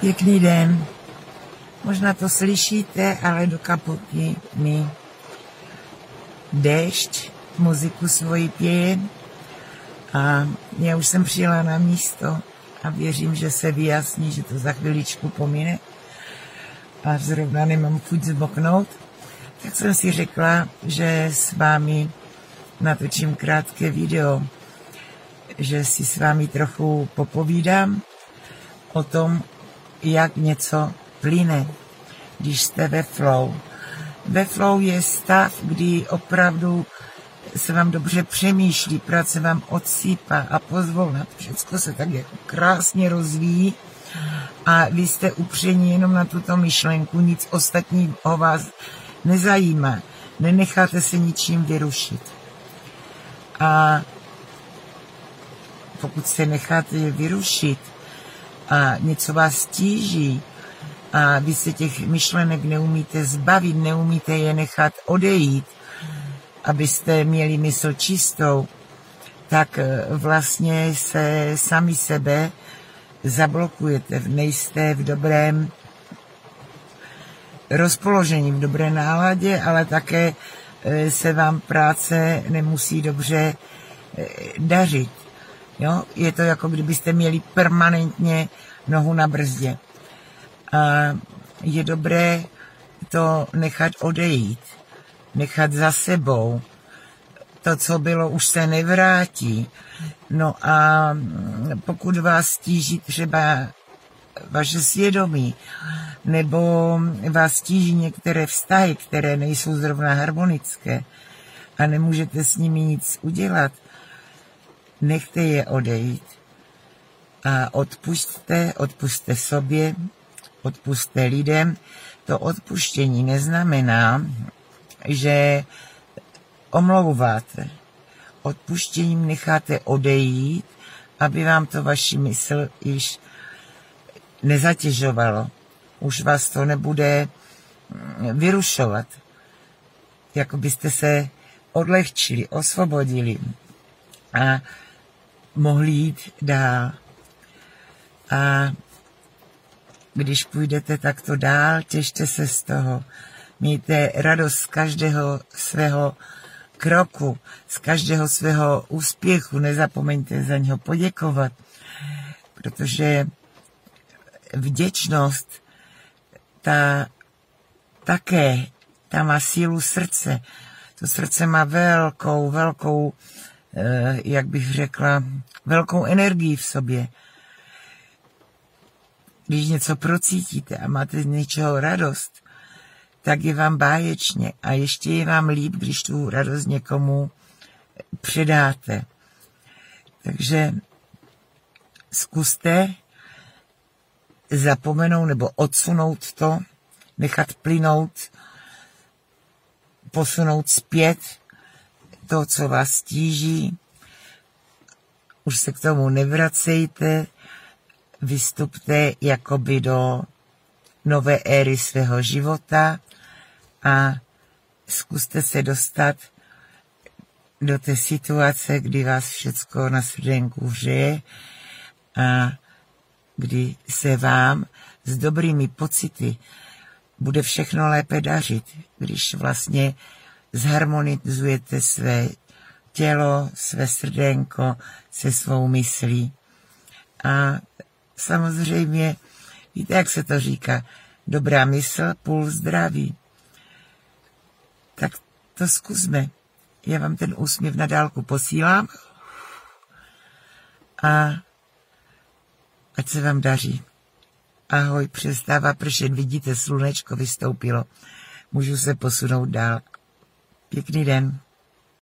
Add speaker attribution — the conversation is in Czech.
Speaker 1: Pěkný den. Možná to slyšíte, ale do kapotky mi déšť, muziku svoji pěje. A já už jsem přijela na místo a věřím, že se vyjasní, že to za chviličku pomine. A zrovna nemám chuť zboknout. Tak jsem si řekla, že s vámi natočím krátké video, že si s vámi trochu popovídám o tom, jak něco plyne, když jste ve flow. Ve flow je stav, kdy opravdu se vám dobře přemýšlí, práce vám odsýpá a pozvolna všechno se tak jako krásně rozvíjí a vy jste upření jenom na tuto myšlenku, nic ostatního vás nezajímá. Nenecháte se ničím vyrušit. A pokud se necháte vyrušit, a něco vás stíží a vy se těch myšlenek neumíte zbavit, neumíte je nechat odejít, abyste měli mysl čistou, tak eh, vlastně se sami sebe zablokujete, nejste v dobrém rozpoložení, v dobré náladě, ale také eh, se vám práce nemusí dobře eh, dařit. Jo? Je to jako kdybyste měli permanentně nohu na brzdě. A je dobré to nechat odejít, nechat za sebou. To, co bylo, už se nevrátí. No a pokud vás stíží třeba vaše svědomí, nebo vás stíží některé vztahy, které nejsou zrovna harmonické a nemůžete s nimi nic udělat, nechte je odejít a odpustte, odpuste sobě, odpuste lidem. To odpuštění neznamená, že omlouváte. Odpuštěním necháte odejít, aby vám to vaši mysl již nezatěžovalo. Už vás to nebude mm, vyrušovat. Jako byste se odlehčili, osvobodili. A mohli jít dál. A když půjdete takto dál, těšte se z toho. Mějte radost z každého svého kroku, z každého svého úspěchu. Nezapomeňte za něho poděkovat, protože vděčnost ta také, ta má sílu srdce. To srdce má velkou, velkou jak bych řekla, velkou energii v sobě. Když něco procítíte a máte z něčeho radost, tak je vám báječně a ještě je vám líp, když tu radost někomu předáte. Takže zkuste zapomenout nebo odsunout to, nechat plynout, posunout zpět to, co vás stíží, už se k tomu nevracejte, vystupte jakoby do nové éry svého života a zkuste se dostat do té situace, kdy vás všecko na srdenku hřeje a kdy se vám s dobrými pocity bude všechno lépe dařit, když vlastně zharmonizujete své tělo, své srdenko se svou myslí. A samozřejmě, víte, jak se to říká, dobrá mysl, půl zdraví. Tak to zkusme. Já vám ten úsměv na dálku posílám a ať se vám daří. Ahoj, přestává pršet, vidíte, slunečko vystoupilo. Můžu se posunout dál. Pěkný den.